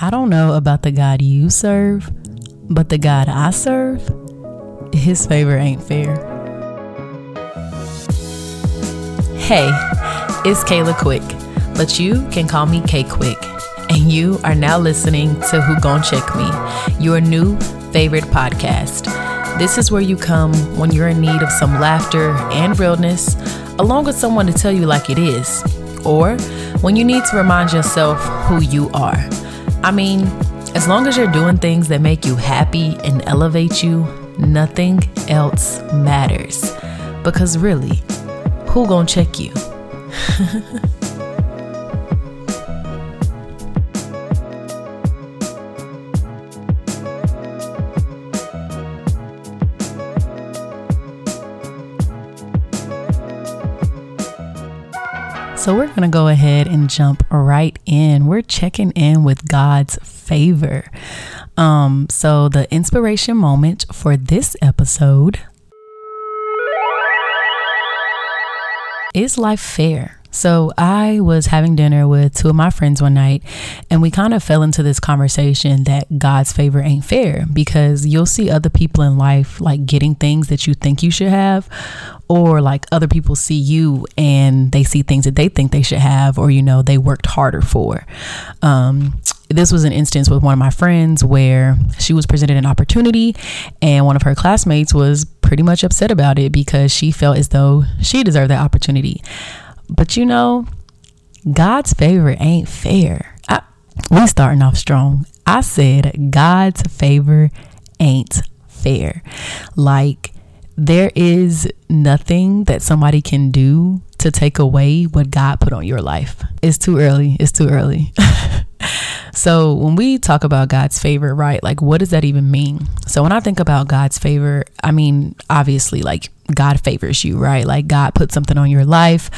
I don't know about the God you serve, but the God I serve, his favor ain't fair. Hey, it's Kayla Quick, but you can call me K Quick. And you are now listening to Who Gon Check Me, your new favorite podcast. This is where you come when you're in need of some laughter and realness, along with someone to tell you like it is, or when you need to remind yourself who you are. I mean, as long as you're doing things that make you happy and elevate you, nothing else matters. Because really, who gonna check you? So, we're going to go ahead and jump right in. We're checking in with God's favor. Um, so, the inspiration moment for this episode is life fair? So I was having dinner with two of my friends one night, and we kind of fell into this conversation that God's favor ain't fair because you'll see other people in life like getting things that you think you should have, or like other people see you and they see things that they think they should have, or you know, they worked harder for. Um, this was an instance with one of my friends where she was presented an opportunity and one of her classmates was pretty much upset about it because she felt as though she deserved that opportunity. But you know, God's favor ain't fair. We starting off strong. I said God's favor ain't fair. Like there is nothing that somebody can do to take away what God put on your life. It's too early. It's too early. so, when we talk about God's favor, right, like what does that even mean? So, when I think about God's favor, I mean, obviously, like God favors you, right? Like God put something on your life,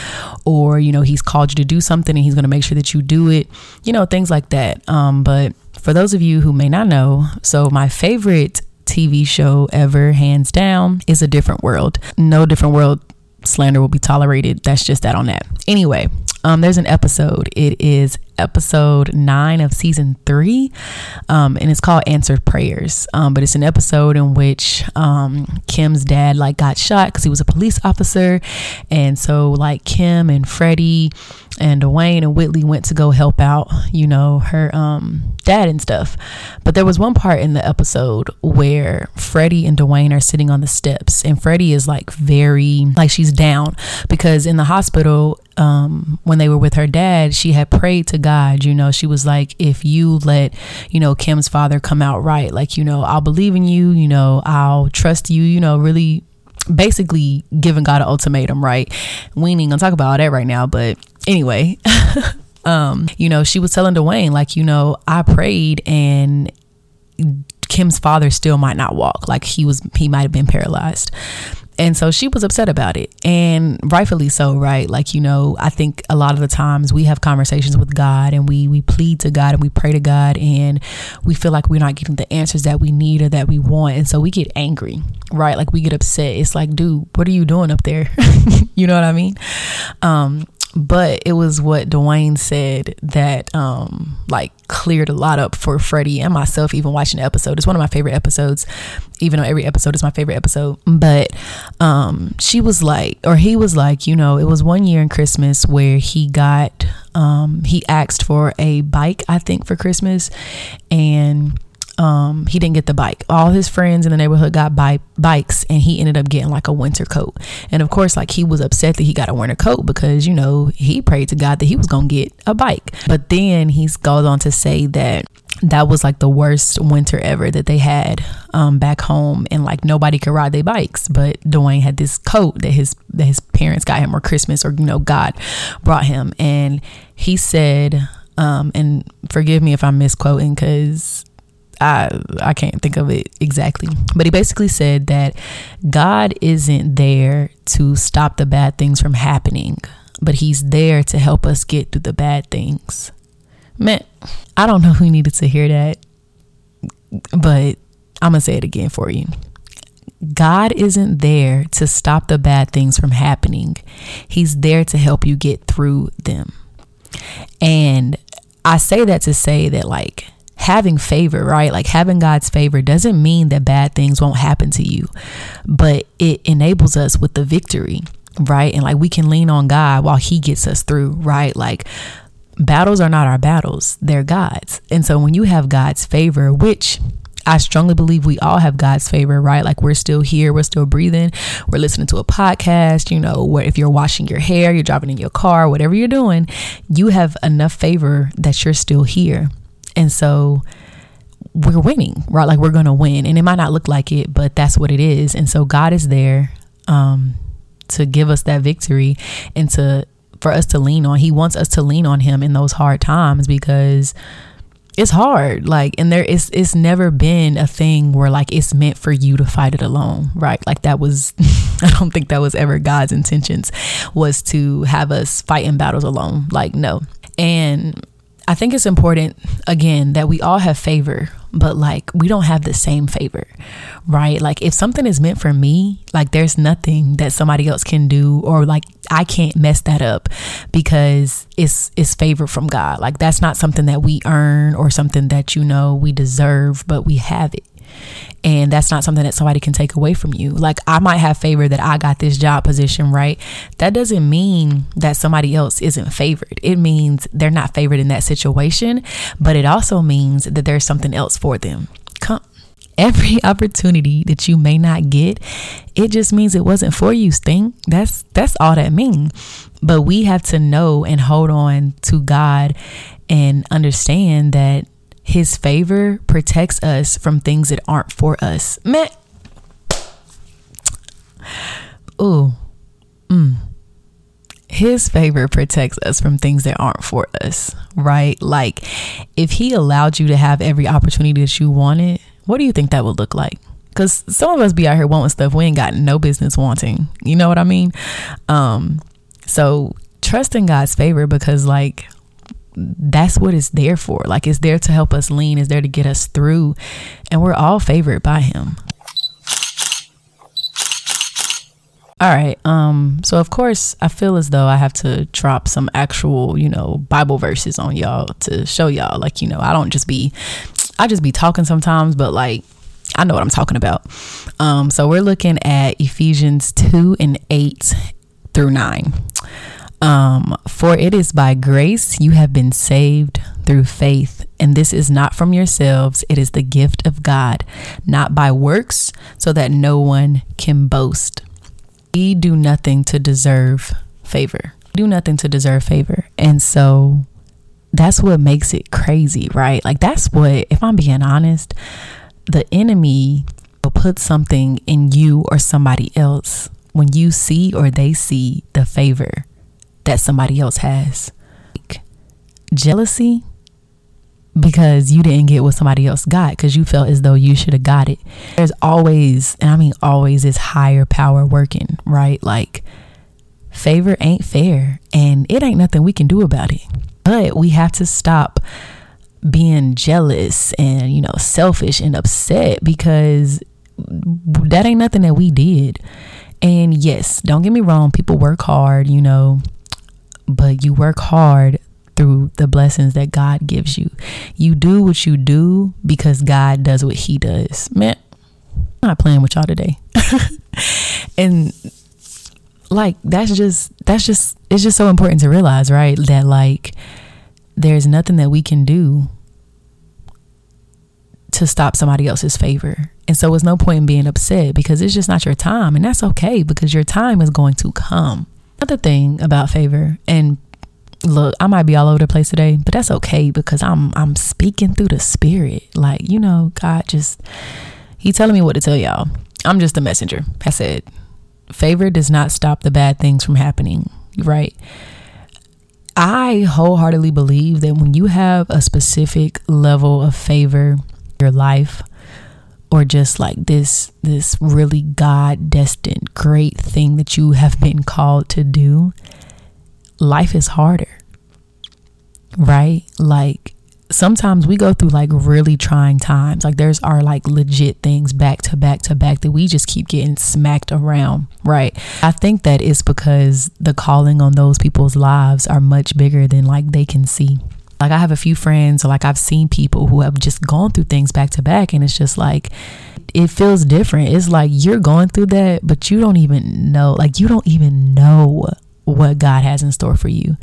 or, you know, He's called you to do something and He's going to make sure that you do it, you know, things like that. Um, but for those of you who may not know, so my favorite TV show ever, hands down, is A Different World. No Different World slander will be tolerated. That's just that on that. Anyway, um, there's an episode. It is episode nine of season three, um, and it's called Answered Prayers. Um, but it's an episode in which um, Kim's dad like got shot because he was a police officer, and so like Kim and Freddie and Dwayne and Whitley went to go help out, you know, her um, dad and stuff. But there was one part in the episode where Freddie and Dwayne are sitting on the steps, and Freddie is like very like she's down because in the hospital um, when they were with her dad, she had prayed to God. You know, she was like, if you let, you know, Kim's father come out right, like, you know, I'll believe in you, you know, I'll trust you, you know, really basically giving God an ultimatum, right? We ain't gonna talk about all that right now, but anyway. um, you know, she was telling Dwayne, like, you know, I prayed and Kim's father still might not walk. Like he was he might have been paralyzed. And so she was upset about it, and rightfully so, right? Like, you know, I think a lot of the times we have conversations with God and we we plead to God and we pray to God and we feel like we're not getting the answers that we need or that we want. And so we get angry, right? Like we get upset. It's like, dude, what are you doing up there? you know what I mean? Um, but it was what Dwayne said that um like cleared a lot up for Freddie and myself even watching the episode. It's one of my favorite episodes, even though every episode is my favorite episode. But um she was like or he was like, you know, it was one year in Christmas where he got um he asked for a bike, I think, for Christmas and um, he didn't get the bike. All his friends in the neighborhood got bike bikes, and he ended up getting like a winter coat. And of course, like he was upset that he got a winter coat because you know he prayed to God that he was gonna get a bike. But then he goes on to say that that was like the worst winter ever that they had um, back home, and like nobody could ride their bikes. But Dwayne had this coat that his that his parents got him or Christmas or you know God brought him, and he said. Um, and forgive me if I'm misquoting because I I can't think of it exactly, but he basically said that God isn't there to stop the bad things from happening, but he's there to help us get through the bad things. Man, I don't know who needed to hear that, but I'm going to say it again for you. God isn't there to stop the bad things from happening. He's there to help you get through them. And I say that to say that like having favor, right? Like having God's favor doesn't mean that bad things won't happen to you, but it enables us with the victory, right? And like we can lean on God while He gets us through, right? Like battles are not our battles, they're God's. And so when you have God's favor, which I strongly believe we all have God's favor, right? Like we're still here, we're still breathing, we're listening to a podcast, you know, where if you're washing your hair, you're driving in your car, whatever you're doing, you have enough favor that you're still here. And so we're winning, right? Like we're going to win. And it might not look like it, but that's what it is. And so God is there um, to give us that victory and to for us to lean on. He wants us to lean on him in those hard times because it's hard like and there is it's never been a thing where like it's meant for you to fight it alone right like that was i don't think that was ever god's intentions was to have us fighting battles alone like no and I think it's important, again, that we all have favor, but like we don't have the same favor, right? Like if something is meant for me, like there's nothing that somebody else can do, or like I can't mess that up because it's it's favor from God. Like that's not something that we earn or something that you know we deserve, but we have it and that's not something that somebody can take away from you. Like I might have favor that I got this job position, right? That doesn't mean that somebody else isn't favored. It means they're not favored in that situation, but it also means that there's something else for them. Come every opportunity that you may not get, it just means it wasn't for you, Sting. That's that's all that means. But we have to know and hold on to God and understand that his favor protects us from things that aren't for us. Man. Ooh. Mm. His favor protects us from things that aren't for us, right? Like if he allowed you to have every opportunity that you wanted, what do you think that would look like? Because some of us be out here wanting stuff we ain't got no business wanting. You know what I mean? Um, so trust in God's favor because like that's what it's there for. Like it's there to help us lean, it's there to get us through. And we're all favored by him. All right. Um, so of course I feel as though I have to drop some actual, you know, Bible verses on y'all to show y'all. Like, you know, I don't just be I just be talking sometimes, but like I know what I'm talking about. Um, so we're looking at Ephesians 2 and 8 through 9. Um, for it is by grace you have been saved through faith, and this is not from yourselves, it is the gift of God, not by works, so that no one can boast. We do nothing to deserve favor. do nothing to deserve favor. And so that's what makes it crazy, right? Like, that's what, if I'm being honest, the enemy will put something in you or somebody else when you see or they see the favor that somebody else has. Like jealousy because you didn't get what somebody else got because you felt as though you should have got it. There's always, and I mean always, this higher power working, right? Like favor ain't fair and it ain't nothing we can do about it. But we have to stop being jealous and, you know, selfish and upset because that ain't nothing that we did. And yes, don't get me wrong, people work hard, you know, but you work hard through the blessings that God gives you. You do what you do because God does what He does. Man, I'm not playing with y'all today. and like that's just that's just it's just so important to realize, right? That like there's nothing that we can do to stop somebody else's favor. And so it's no point in being upset because it's just not your time. And that's okay because your time is going to come. Another thing about favor, and look, I might be all over the place today, but that's okay because I'm I'm speaking through the spirit. Like, you know, God just He telling me what to tell y'all. I'm just a messenger. I said, favor does not stop the bad things from happening, right? I wholeheartedly believe that when you have a specific level of favor in your life, or just like this this really god destined great thing that you have been called to do life is harder right? Like sometimes we go through like really trying times. Like there's our like legit things back to back to back that we just keep getting smacked around right? I think that is because the calling on those people's lives are much bigger than like they can see Like I have a few friends, or like I've seen people who have just gone through things back to back, and it's just like it feels different. It's like you're going through that, but you don't even know, like you don't even know what God has in store for you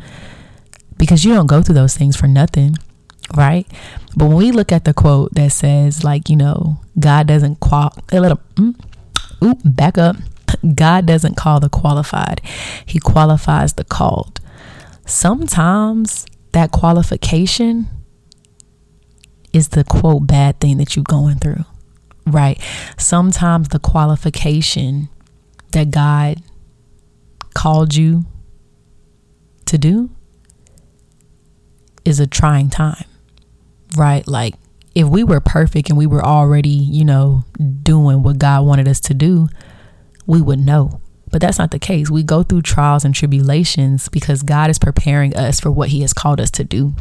because you don't go through those things for nothing, right? But when we look at the quote that says, like, you know, God doesn't qual, a little mm, oop, back up. God doesn't call the qualified, He qualifies the called. Sometimes that qualification is the quote bad thing that you're going through, right? Sometimes the qualification that God called you to do is a trying time, right? Like if we were perfect and we were already, you know, doing what God wanted us to do, we would know. But that's not the case. We go through trials and tribulations because God is preparing us for what He has called us to do,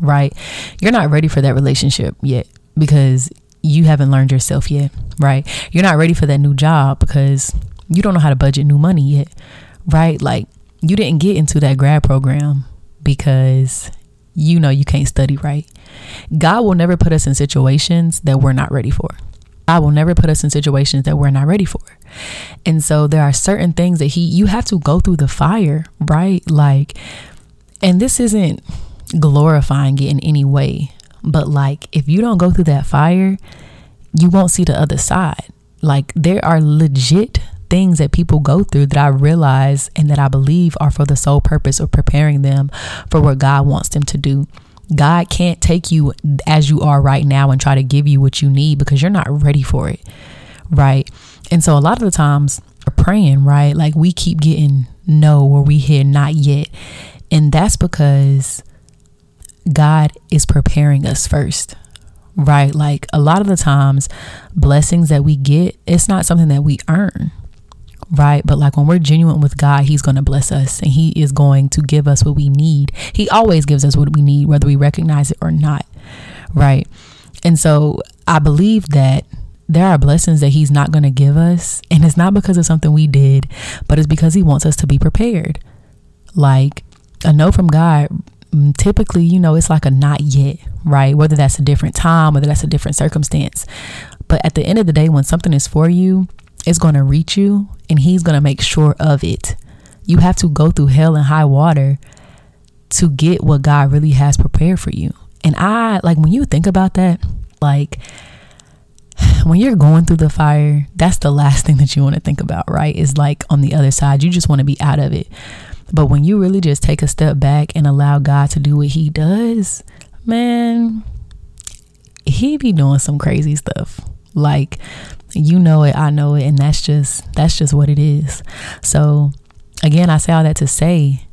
right? You're not ready for that relationship yet because you haven't learned yourself yet, right? You're not ready for that new job because you don't know how to budget new money yet, right? Like you didn't get into that grad program because you know you can't study right. God will never put us in situations that we're not ready for. God will never put us in situations that we're not ready for. And so there are certain things that he you have to go through the fire, right? Like and this isn't glorifying it in any way, but like if you don't go through that fire, you won't see the other side. Like there are legit things that people go through that I realize and that I believe are for the sole purpose of preparing them for what God wants them to do. God can't take you as you are right now and try to give you what you need because you're not ready for it. Right. And so a lot of the times praying, right? Like we keep getting no or we hear not yet. And that's because God is preparing us first right? Like a lot of the times, blessings that we get, it's not something that we earn, right? But like when we're genuine with God, He's going to bless us and He is going to give us what we need. He always gives us what we need, whether we recognize it or not, right? And so I believe that there are blessings that He's not going to give us. And it's not because of something we did, but it's because He wants us to be prepared. Like a no from God mm, typically, you know, it's like a not yet, right? Whether that's a different time, whether that's a different circumstance. But at the end of the day, when something is for you, it's going to reach you and he's going to make sure of it. You have to go through hell and high water to get what God really has prepared for you. And I like when you think about that, like when you're going through the fire, that's the last thing that you want to think about, right? Is like on the other side, you just want to be out of it. But when you really just take a step back and allow God to do what he does, man, he be doing some crazy stuff. Like you know it, I know it, and that's just that's just what it is. So again, I say all that to say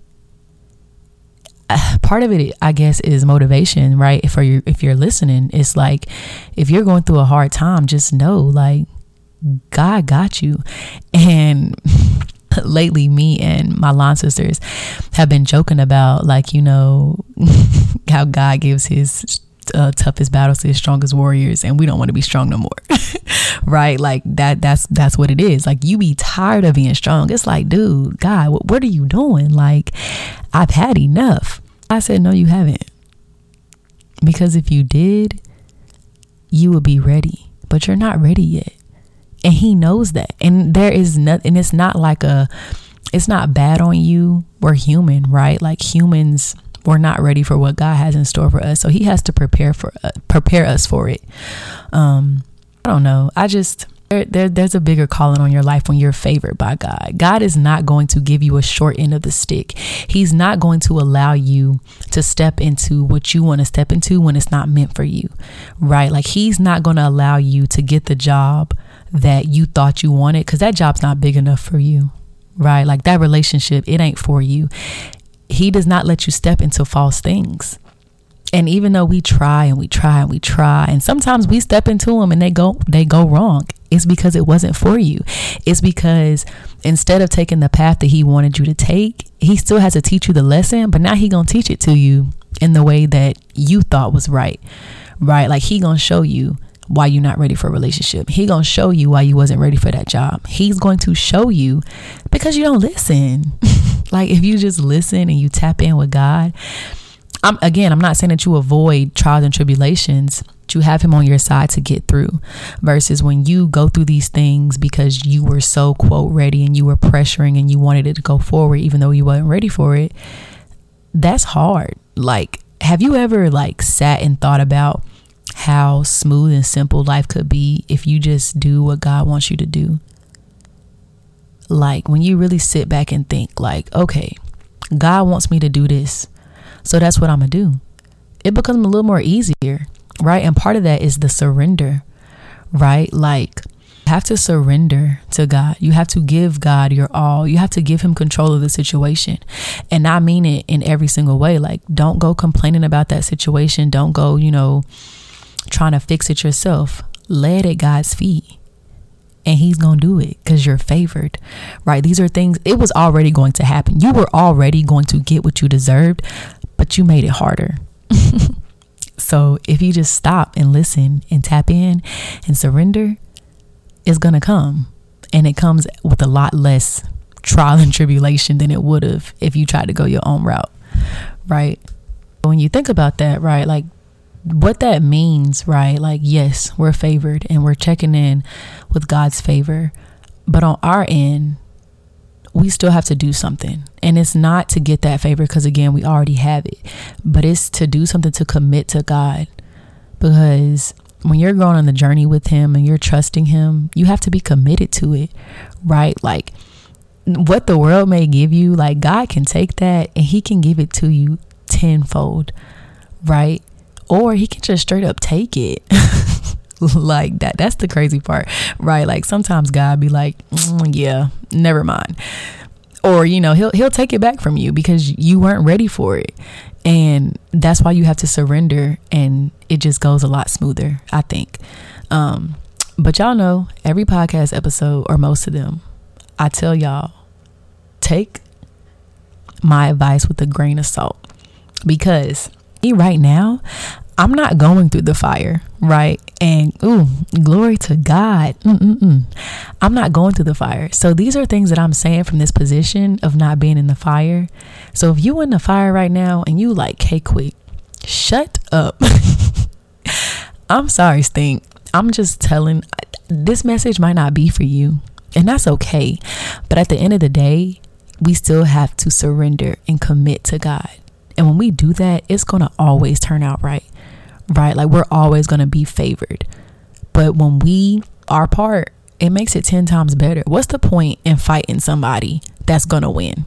uh, part of it i guess is motivation right for you if you're listening it's like if you're going through a hard time just know like god got you and lately me and my lawn sisters have been joking about like you know how god gives his uh, toughest battles to the strongest warriors and we don't want to be strong no more. Right? Like that that's that's what it is. Like you be tired of being strong. It's like dude god what, what are you doing? Like i've had enough. I said no you haven't. Because if you did you would be ready but you're not ready yet. And he knows that. And there is nothing it's not like a it's not bad on you. We're human right? Like humans we're not ready for what God has in store for us. So He has to prepare for uh, prepare us for it. Um, I don't know. I just there, there, there's a bigger calling on your life when you're favored by God. God is not going to give you a short end of the stick. He's not going to allow you to step into what you want to step into when it's not meant for you, right? Like He's not going to allow you to get the job that you thought you wanted because that job's not big enough for you, right? Like that relationship, it ain't for you. He does not let you step into false things. And even though we try and we try and we try, and sometimes we step into them and they go they go wrong, it's because it wasn't for you. It's because instead of taking the path that he wanted you to take, he still has to teach you the lesson, but now he to teach it to you in the way that you thought was right. Right? Like he to show you why you're not ready for a relationship. He to show you why you wasn't ready for that job. He's going to show you because you don't listen. like if you just listen and you tap in with God, I'm again, I'm not saying that you avoid trials and tribulations. You have him on your side to get through versus when you go through these things because you were so quote ready and you were pressuring and you wanted it to go forward even though you wasn't ready for it. That's hard. Like, have you ever like sat and thought about how smooth and simple life could be if you just do what God wants you to do? Like when you really sit back and think like, okay, God wants me to do this. So that's what I'm going to do. It becomes a little more easier, right? And part of that is the surrender, right? Like, you have to surrender to God. You have to give God your all. You have to give him control of the situation. And I mean it in every single way. Like, don't go complaining about that situation. Don't go, you know, trying to fix it yourself. Lay it at God's feet and he's going to do it because you're favored, right? These are things, it was already going to happen. You were already going to get what you deserved, but you made it harder. so if you just stop and listen and tap in and surrender, it's going to come. And it comes with a lot less trial and tribulation than it would have if you tried to go your own route, right? When you think about that, right, like what that means, right? Like, yes, we're favored and we're checking in with God's favor. But on our end, we still have to do something. And it's not to get that favor because, again, we already have it, but it's to do something to commit to God. Because when you're going on the journey with Him and you're trusting Him, you have to be committed to it, right? Like, what the world may give you, like, God can take that and He can give it to you tenfold, right? Or He can just straight up take it. like that. That's the crazy part, right? Like sometimes God be like, mm, yeah, never mind. Or, you know, he'll he'll take it back from you because you weren't ready for it. And that's why you have to surrender and it just goes a lot smoother, I think. Um, but y'all know every podcast episode or most of them, I tell y'all, take my advice with a grain of salt because me right now, I'm not going through the fire, right? And ooh, glory to God. Mm-mm-mm. I'm not going through the fire. So these are things that I'm saying from this position of not being in the fire. So if you in the fire right now and you like, hey, quick, shut up. I'm sorry, Stink. I'm just telling this message might not be for you, and that's okay. But at the end of the day, we still have to surrender and commit to God. And when we do that, it's going to always turn out right right? Like we're always going to be favored. But when we our part, it makes it 10 times better. What's the point in fighting somebody that's going to win?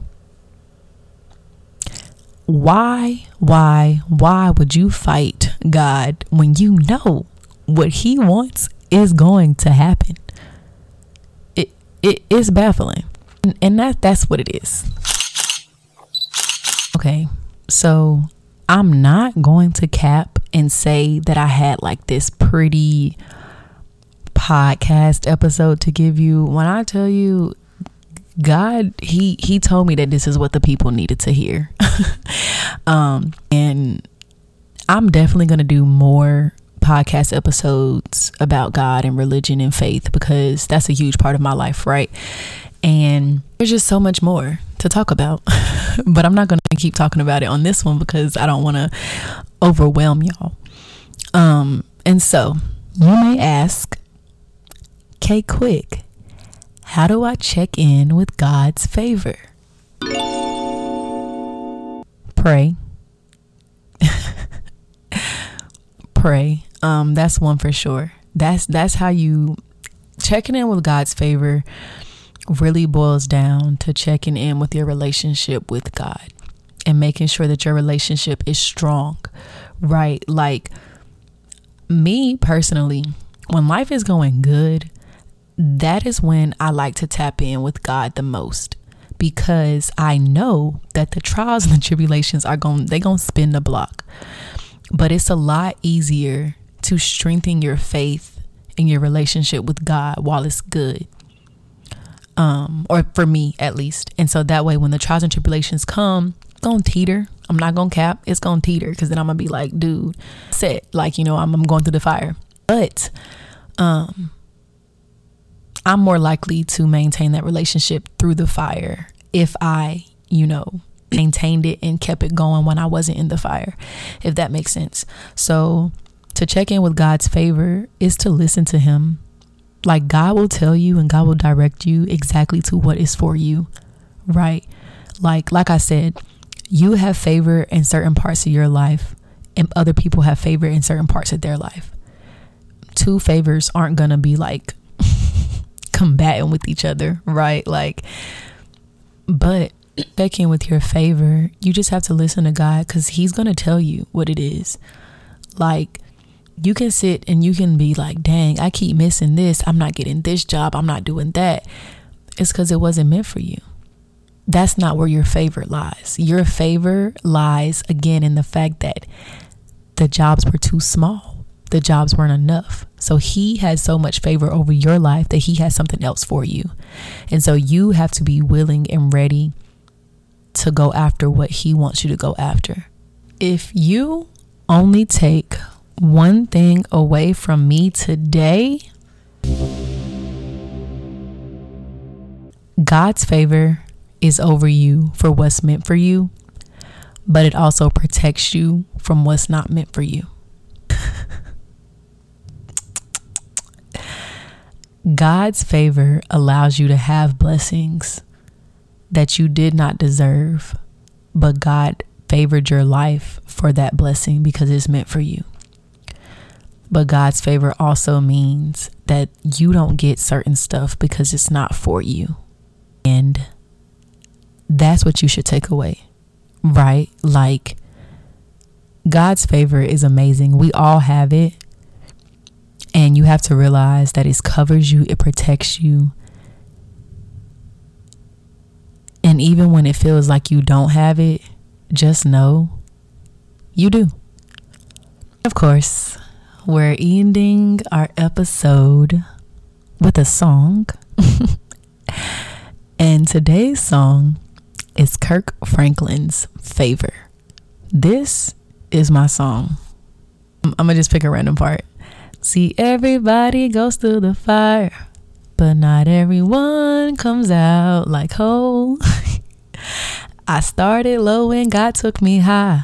Why, why, why would you fight God when you know what He wants is going to happen? It it is baffling, and, and that that's what it is. Okay, so I'm not going to cap and say that I had like this pretty podcast episode to give you. When I tell you God, he he told me that this is what the people needed to hear. um and I'm definitely going to do more podcast episodes about God and religion and faith because that's a huge part of my life, right? And there's just so much more to talk about. but I'm not going to keep talking about it on this one because I don't want to overwhelm y'all. Um, and so you may ask, K Quick, how do I check in with God's favor? Pray. Pray. Um, that's one for sure. That's that's how you checking in with God's favor really boils down to checking in with your relationship with God and making sure that your relationship is strong, right? Like me personally, when life is going good, that is when I like to tap in with God the most because I know that the trials and the tribulations are going they're going to spin the block. But it's a lot easier to strengthen your faith in your relationship with God while it's good um, or for me at least. And so that way, when the trials and tribulations come, gonna teeter. I'm not gonna cap. It's gonna teeter because then I'm gonna be like, dude, set. Like you know, I'm, I'm going through the fire. But um, I'm more likely to maintain that relationship through the fire if I, you know, maintained it and kept it going when I wasn't in the fire, if that makes sense. So, to check in with God's favor is to listen to Him. Like, God will tell you and God will direct you exactly to what is for you, right? Like, like I said, you have favor in certain parts of your life, and other people have favor in certain parts of their life. Two favors aren't gonna be like combating with each other, right? Like, but back in with your favor, you just have to listen to God because He's going to tell you what it is. Like, you can sit and you can be like, dang, I keep missing this. I'm not getting this job. I'm not doing that. It's because it wasn't meant for you. That's not where your favor lies. Your favor lies again in the fact that the jobs were too small, the jobs weren't enough. So he has so much favor over your life that he has something else for you. And so you have to be willing and ready to go after what He wants you to go after. If you only take one thing away from me today, God's favor is over you for what's meant for you, but it also protects you from what's not meant for you. God's favor allows you to have blessings that you did not deserve, but God favored your life for that blessing because it's meant for you. But God's favor also means that you don't get certain stuff because it's not for you. And that's what you should take away, right? Like, God's favor is amazing. We all have it. And you have to realize that it covers you, it protects you, And even when it feels like you don't have it, just know you do. Of course, we're ending our episode with a song. and today's song is Kirk Franklin's Favor. This is my song. I'm, gonna just pick a random part. See, everybody goes through the fire but not everyone comes out like whole. I started low and God took me high.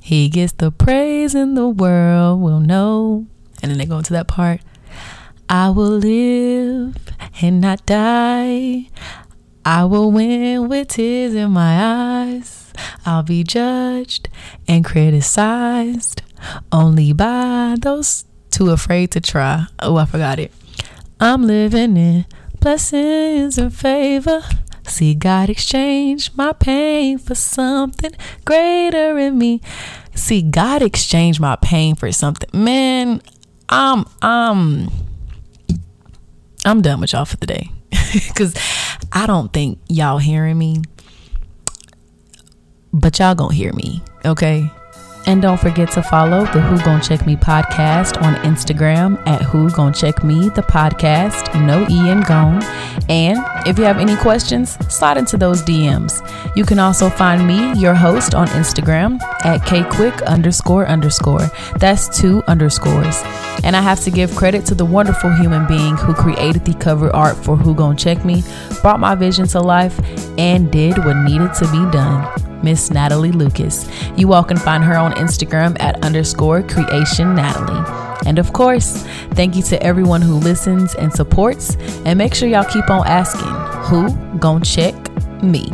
He gets the praise and the world will know. And then they go into that part. I will live and not die. I will win with tears in my eyes. I'll be judged and criticized only by those too afraid to try. Oh, I forgot it. I'm living in blessings and favor. See God exchange my pain for something greater in me. See God exchange my pain for something. Man, I'm I'm I'm done with y'all for the day. Cause I don't think y'all hearing me. But y'all gonna hear me, okay? And don't forget to follow the Who Gon Check Me podcast on Instagram at Who Gon Check Me the podcast, no E and gone. And if you have any questions, slide into those DMs. You can also find me, your host, on Instagram at kquick underscore underscore. That's two underscores. And I have to give credit to the wonderful human being who created the cover art for Who Gon Check Me, brought my vision to life, and did what needed to be done. Miss Natalie Lucas. You all can find her on Instagram at underscore creation Natalie. And of course, thank you to everyone who listens and supports. And make sure y'all keep on asking who gon' check me?